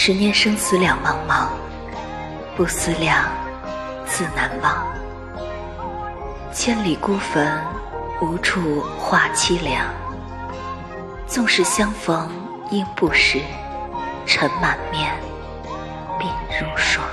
十年生死两茫茫不思量自难忘。千里孤坟无处话凄凉。纵使相逢应不识尘满面鬓如霜。